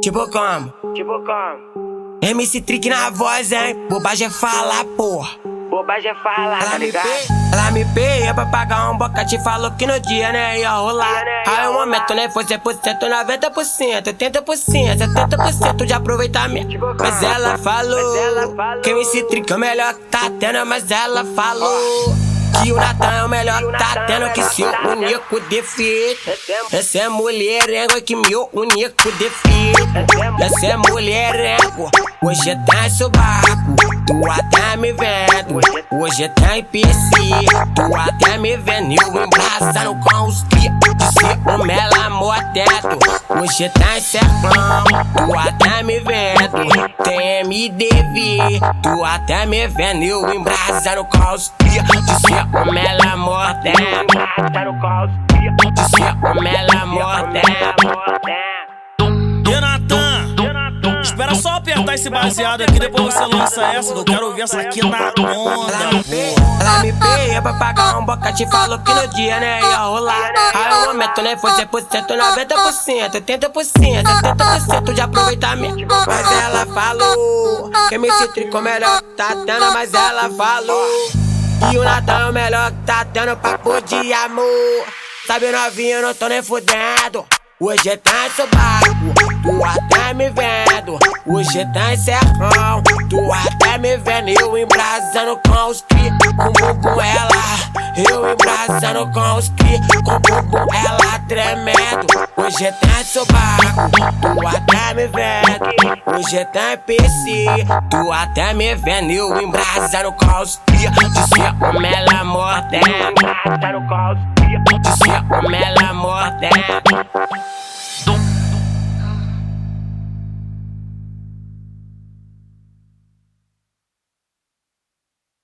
Tipo como? Tipo como? MC Trick na voz, hein? Bobagem é falar, porra. Bobagem é falar, Ela tá me ligado? pei, ela me peia pra pagar um boquete. Falou que no dia, né, ia rolar. Né, ia Aí o momento, né, foi 100%, 90%, 80%, 70% de aproveitamento. Tipo, Mas ela falou mas ela falou. que MC Trick é o melhor que tá tendo. Mas ela falou que o Natan é o melhor o tá é o tendo. Que tá tendo. único defeito. É- Essa é mulherengo que meu único defeito. Essa é mulherengo, hoje tá subaco. Tu até me vendo, hoje tá em PC. Tu até me vendo, eu embraçando com os cria. De ser um melamor teto, hoje tá em serpão. Tu até me vendo, tem MDV. Tu até me vendo, eu embraçando com os cria. De ser um melamor teto, Tá no colo, de ser um melamor teto. E Natan, espera só apertar esse baseado aqui, depois você lança essa, que eu quero ouvir essa aqui na Ela onda, me ela me peia pra pagar um boquete. Falou que no dia, né, ia rolar. Aí o momento, né, foi 100%, 90%, 80%, 70% de aproveitamento. Falou que MC Trico é o melhor que tá tendo. Mas ela falou que o Natal é o melhor que tá tendo. Papo de amor. Sabe, novinho, eu não tô nem fudendo. Hoje tá em subaco, tu até me vendo. Hoje tá em serrão, tu até me vendo. Eu embrasando com os cri, com bumbum ela. Eu embrasando com os cri, com bumbum ela tremendo. Hoje tá em subaco, tu até me vendo. Hoje tá em PC, tu até me vendo. Eu embrasando com os cri, de ser um mela mordendo. tá no colo. De ser mela mordendo.